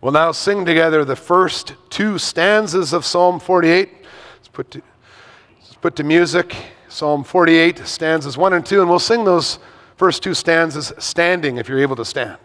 We'll now sing together the first two stanzas of Psalm 48. Let's put to, let's put to music Psalm 48, stanzas 1 and 2, and we'll sing those first two stanzas standing if you're able to stand.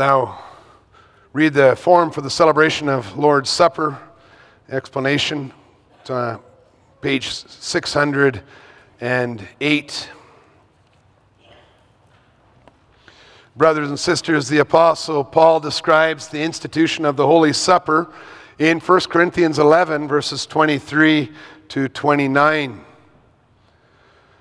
Now, read the form for the celebration of Lord's Supper. Explanation. It's on page 608. Brothers and sisters, the Apostle Paul describes the institution of the Holy Supper in 1 Corinthians 11, verses 23 to 29.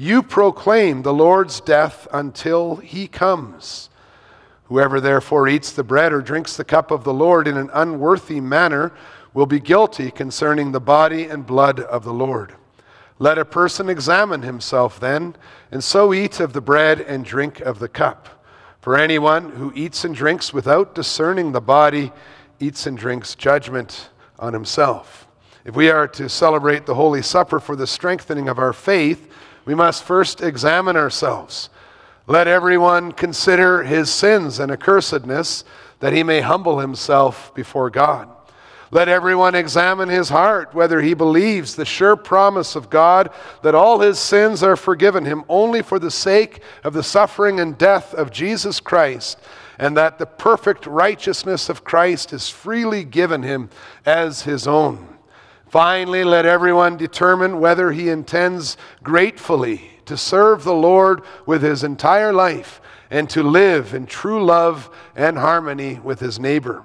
you proclaim the Lord's death until he comes. Whoever therefore eats the bread or drinks the cup of the Lord in an unworthy manner will be guilty concerning the body and blood of the Lord. Let a person examine himself then, and so eat of the bread and drink of the cup. For anyone who eats and drinks without discerning the body eats and drinks judgment on himself. If we are to celebrate the Holy Supper for the strengthening of our faith, we must first examine ourselves. Let everyone consider his sins and accursedness, that he may humble himself before God. Let everyone examine his heart, whether he believes the sure promise of God that all his sins are forgiven him only for the sake of the suffering and death of Jesus Christ, and that the perfect righteousness of Christ is freely given him as his own. Finally, let everyone determine whether he intends gratefully to serve the Lord with his entire life and to live in true love and harmony with his neighbor.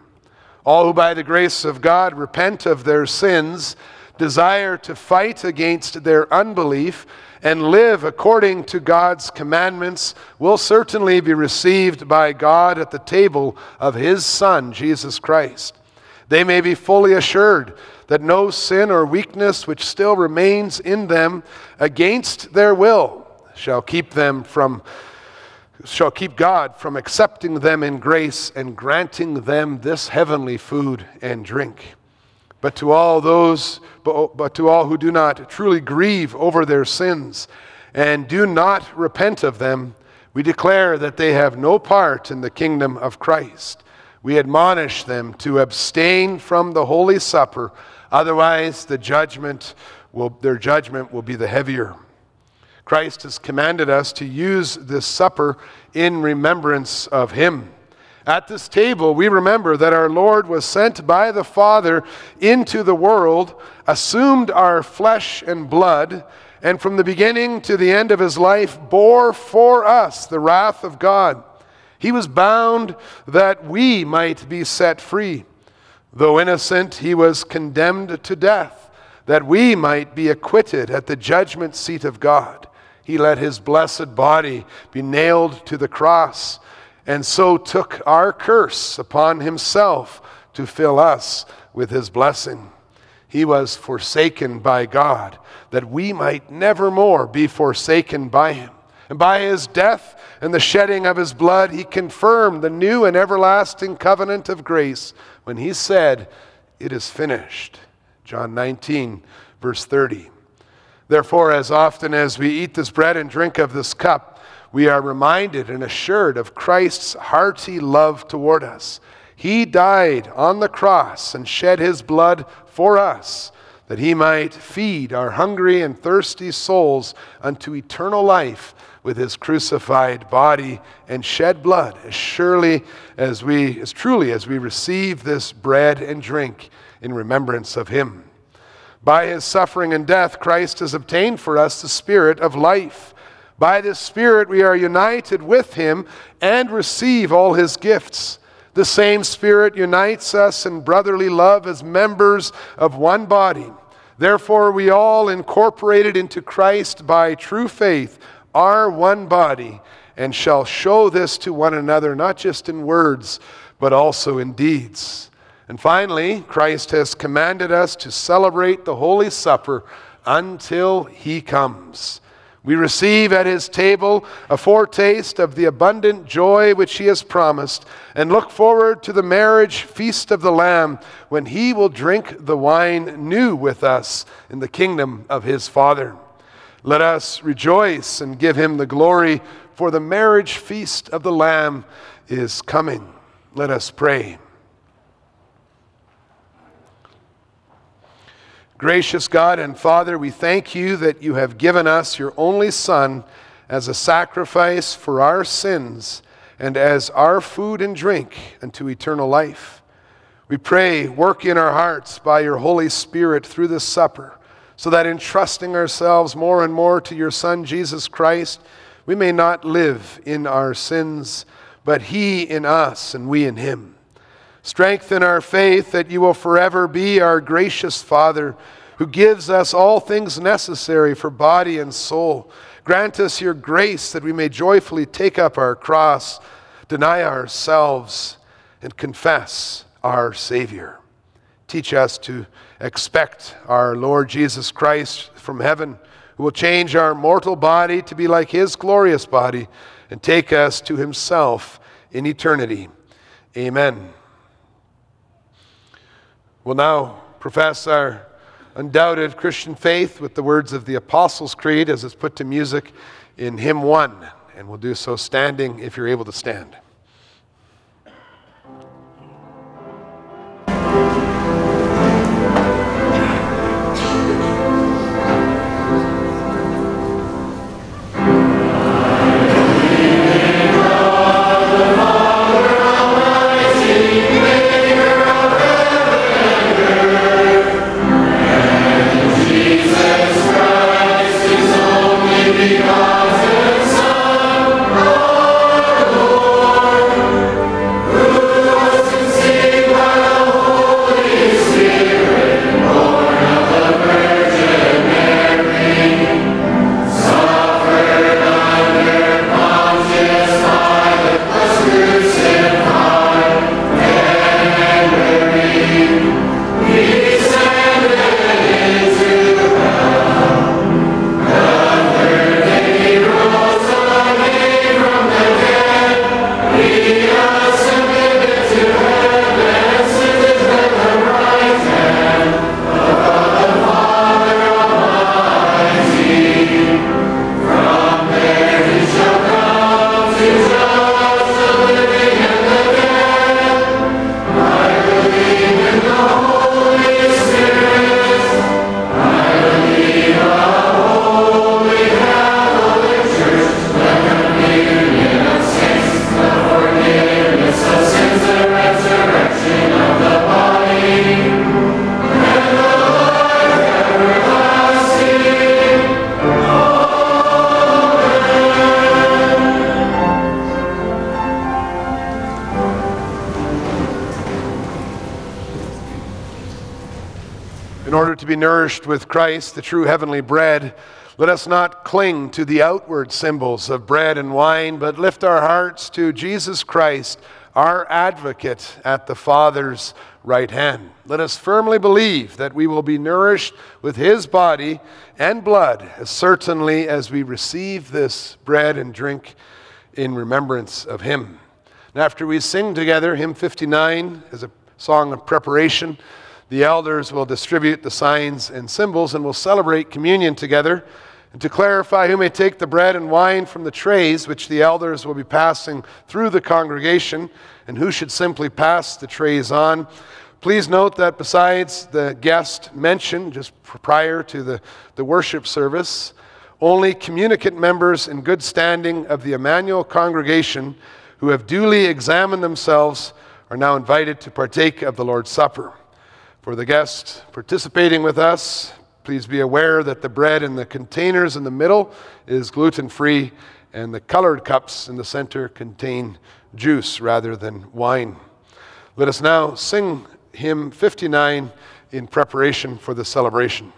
All who, by the grace of God, repent of their sins, desire to fight against their unbelief, and live according to God's commandments will certainly be received by God at the table of his Son, Jesus Christ. They may be fully assured that no sin or weakness which still remains in them against their will shall keep them from shall keep God from accepting them in grace and granting them this heavenly food and drink. But to all those but, but to all who do not truly grieve over their sins and do not repent of them, we declare that they have no part in the kingdom of Christ. We admonish them to abstain from the Holy Supper Otherwise, the judgment will, their judgment will be the heavier. Christ has commanded us to use this supper in remembrance of him. At this table, we remember that our Lord was sent by the Father into the world, assumed our flesh and blood, and from the beginning to the end of his life bore for us the wrath of God. He was bound that we might be set free. Though innocent, he was condemned to death, that we might be acquitted at the judgment seat of God. He let his blessed body be nailed to the cross, and so took our curse upon himself to fill us with his blessing. He was forsaken by God, that we might never more be forsaken by him. And by his death and the shedding of his blood, he confirmed the new and everlasting covenant of grace when he said, It is finished. John 19, verse 30. Therefore, as often as we eat this bread and drink of this cup, we are reminded and assured of Christ's hearty love toward us. He died on the cross and shed his blood for us, that he might feed our hungry and thirsty souls unto eternal life with his crucified body and shed blood as surely as we as truly as we receive this bread and drink in remembrance of him. By his suffering and death Christ has obtained for us the spirit of life. By this spirit we are united with him and receive all his gifts. The same spirit unites us in brotherly love as members of one body. Therefore, we all incorporated into Christ by true faith are one body and shall show this to one another, not just in words, but also in deeds. And finally, Christ has commanded us to celebrate the Holy Supper until he comes. We receive at his table a foretaste of the abundant joy which he has promised, and look forward to the marriage feast of the Lamb when he will drink the wine new with us in the kingdom of his Father. Let us rejoice and give him the glory, for the marriage feast of the Lamb is coming. Let us pray. Gracious God and Father, we thank you that you have given us your only Son as a sacrifice for our sins and as our food and drink unto eternal life. We pray, work in our hearts by your Holy Spirit through this supper so that in trusting ourselves more and more to your Son, Jesus Christ, we may not live in our sins, but He in us and we in Him. Strengthen our faith that you will forever be our gracious Father who gives us all things necessary for body and soul. Grant us your grace that we may joyfully take up our cross, deny ourselves, and confess our Savior. Teach us to expect our Lord Jesus Christ from heaven, who will change our mortal body to be like his glorious body and take us to himself in eternity. Amen. We'll now profess our undoubted Christian faith with the words of the Apostles' Creed as it's put to music in hymn 1. And we'll do so standing if you're able to stand. To be nourished with Christ, the true heavenly bread, let us not cling to the outward symbols of bread and wine, but lift our hearts to Jesus Christ, our advocate at the Father's right hand. Let us firmly believe that we will be nourished with his body and blood as certainly as we receive this bread and drink in remembrance of him. And after we sing together hymn 59 as a song of preparation, the elders will distribute the signs and symbols and will celebrate communion together. And to clarify who may take the bread and wine from the trays, which the elders will be passing through the congregation, and who should simply pass the trays on, please note that besides the guest mentioned just prior to the, the worship service, only communicant members in good standing of the Emmanuel congregation who have duly examined themselves are now invited to partake of the Lord's Supper. For the guests participating with us, please be aware that the bread in the containers in the middle is gluten free, and the colored cups in the center contain juice rather than wine. Let us now sing hymn 59 in preparation for the celebration.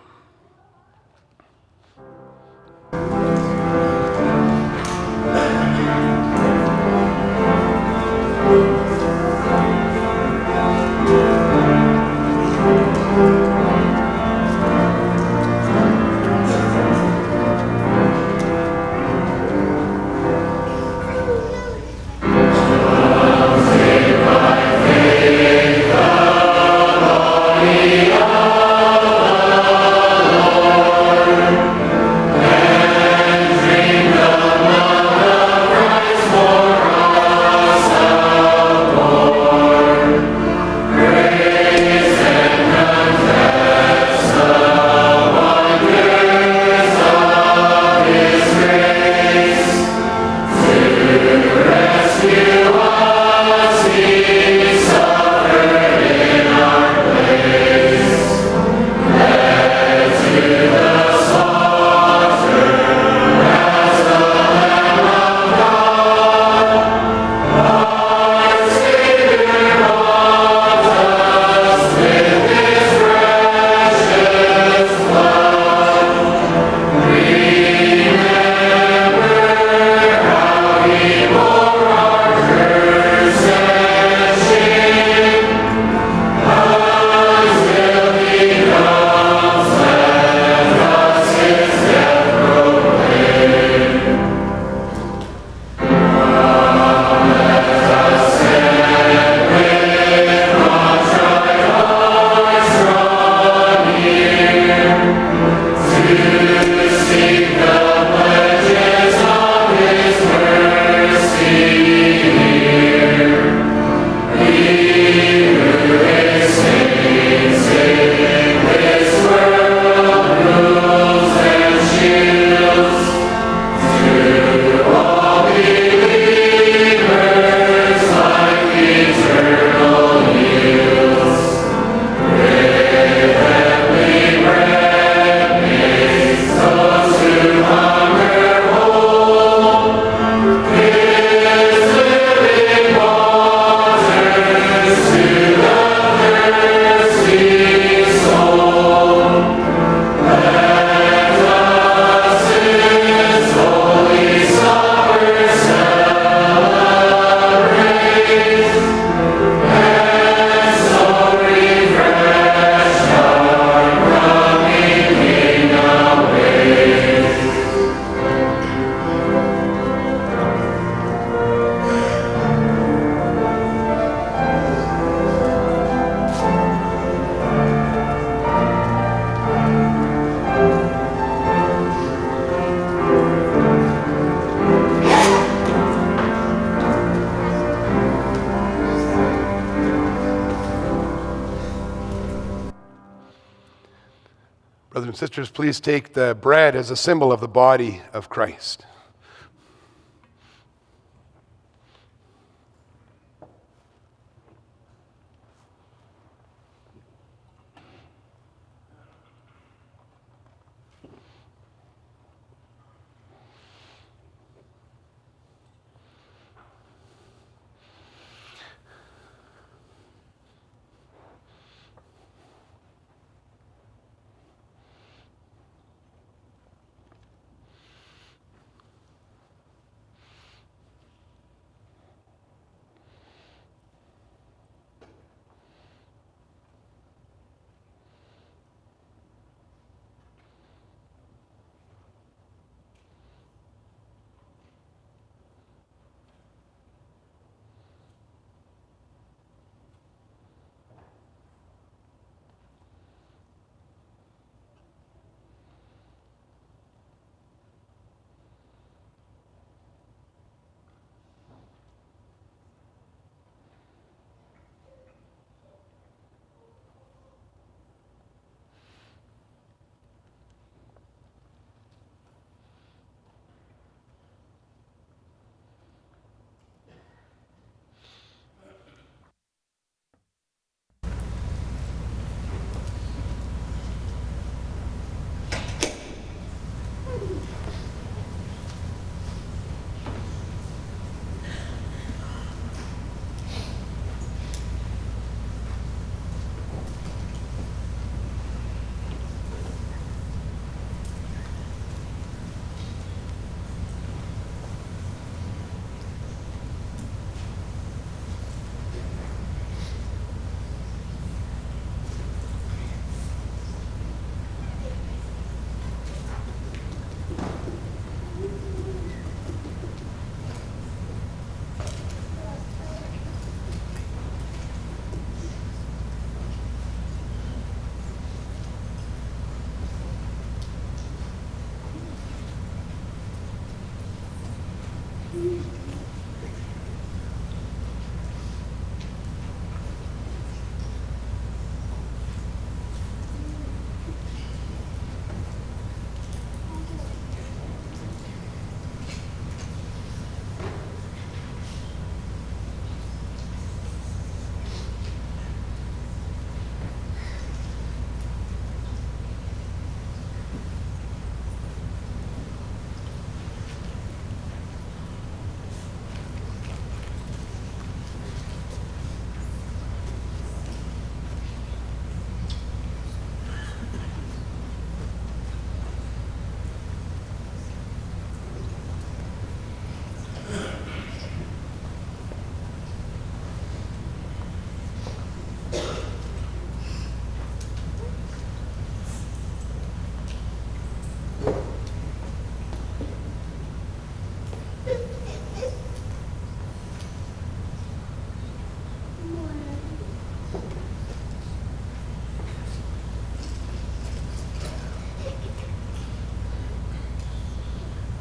Please take the bread as a symbol of the body of Christ.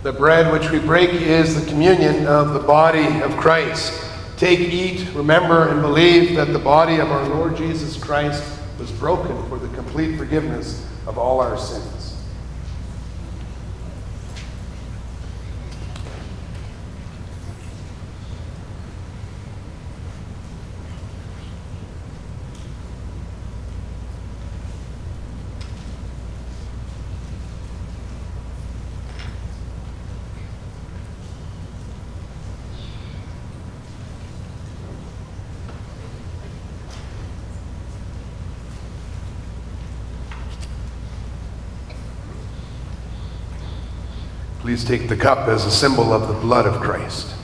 The bread which we break is the communion of the body of Christ. Take, eat, remember, and believe that the body of our Lord Jesus Christ was broken for the complete forgiveness of all our sins. Please take the cup as a symbol of the blood of Christ.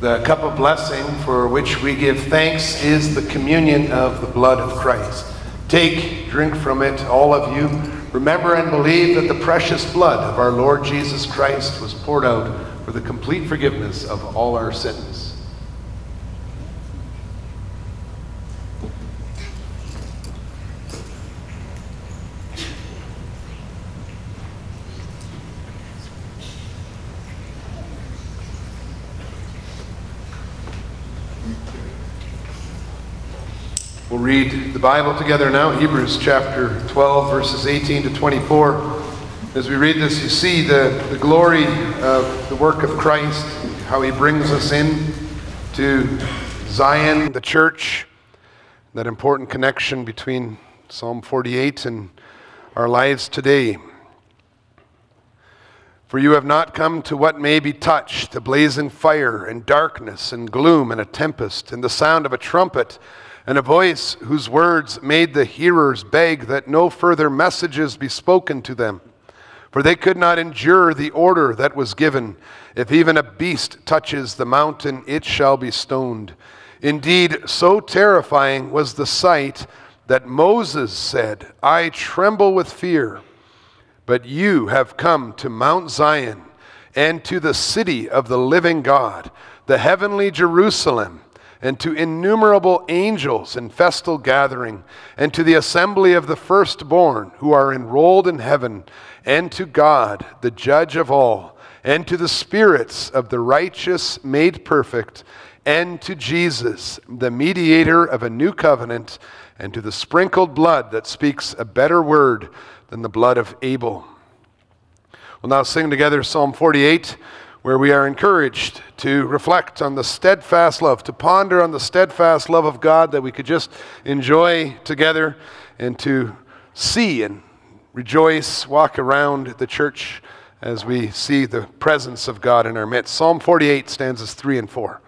The cup of blessing for which we give thanks is the communion of the blood of Christ. Take, drink from it, all of you. Remember and believe that the precious blood of our Lord Jesus Christ was poured out for the complete forgiveness of all our sins. We'll read the Bible together now, Hebrews chapter 12, verses 18 to 24. As we read this, you see the, the glory of the work of Christ, how he brings us in to Zion, the church, that important connection between Psalm 48 and our lives today. For you have not come to what may be touched, the blazing fire and darkness and gloom and a tempest and the sound of a trumpet and a voice whose words made the hearers beg that no further messages be spoken to them. For they could not endure the order that was given If even a beast touches the mountain, it shall be stoned. Indeed, so terrifying was the sight that Moses said, I tremble with fear. But you have come to Mount Zion and to the city of the living God, the heavenly Jerusalem and to innumerable angels in festal gathering, and to the assembly of the firstborn who are enrolled in heaven, and to God, the judge of all, and to the spirits of the righteous made perfect, and to Jesus, the mediator of a new covenant, and to the sprinkled blood that speaks a better word than the blood of Abel. We'll now sing together Psalm 48 where we are encouraged to reflect on the steadfast love, to ponder on the steadfast love of God that we could just enjoy together and to see and rejoice, walk around the church as we see the presence of God in our midst. Psalm 48 stanzas 3 and 4.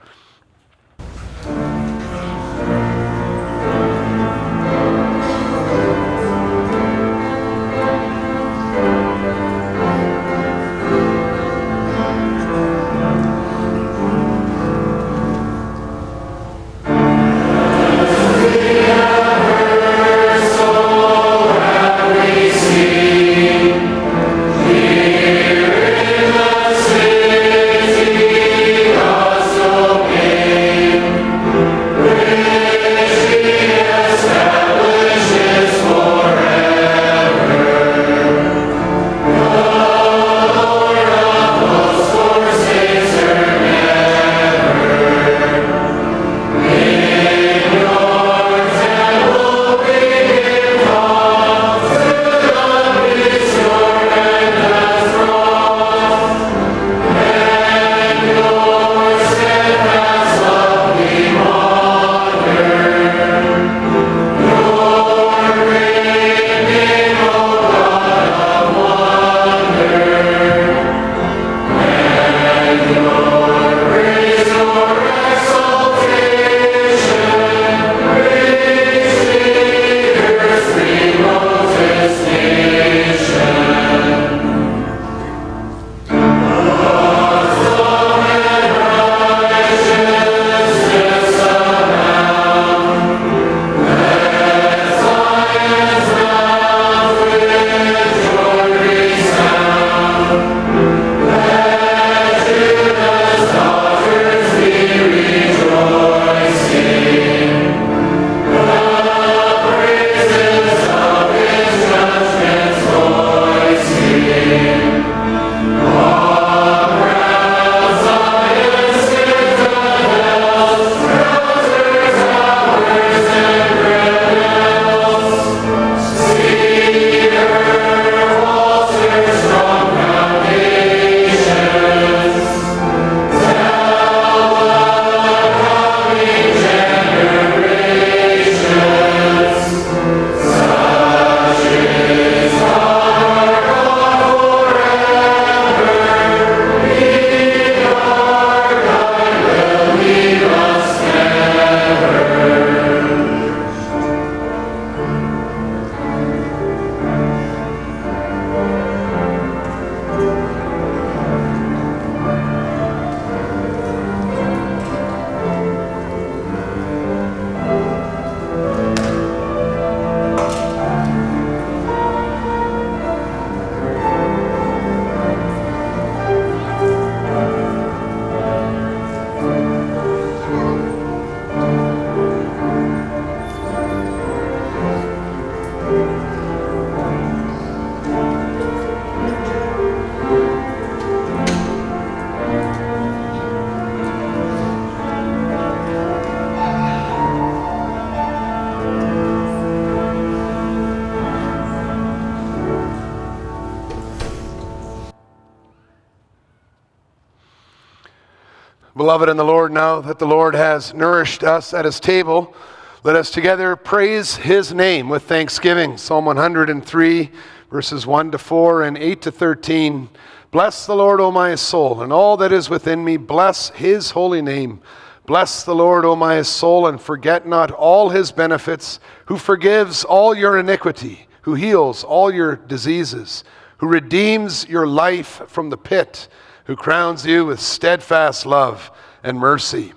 Beloved in the Lord, now that the Lord has nourished us at his table, let us together praise his name with thanksgiving. Psalm 103, verses 1 to 4 and 8 to 13. Bless the Lord, O my soul, and all that is within me, bless his holy name. Bless the Lord, O my soul, and forget not all his benefits, who forgives all your iniquity, who heals all your diseases, who redeems your life from the pit who crowns you with steadfast love and mercy.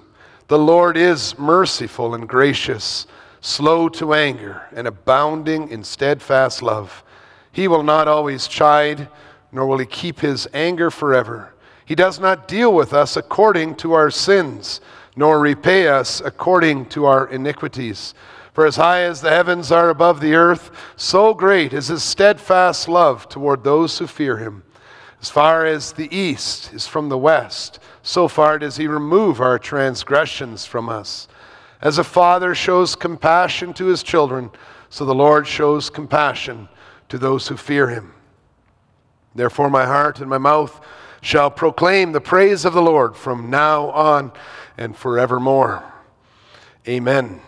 The Lord is merciful and gracious, slow to anger, and abounding in steadfast love. He will not always chide, nor will he keep his anger forever. He does not deal with us according to our sins, nor repay us according to our iniquities. For as high as the heavens are above the earth, so great is his steadfast love toward those who fear him. As far as the east is from the west, so far does he remove our transgressions from us. As a father shows compassion to his children, so the Lord shows compassion to those who fear him. Therefore, my heart and my mouth shall proclaim the praise of the Lord from now on and forevermore. Amen.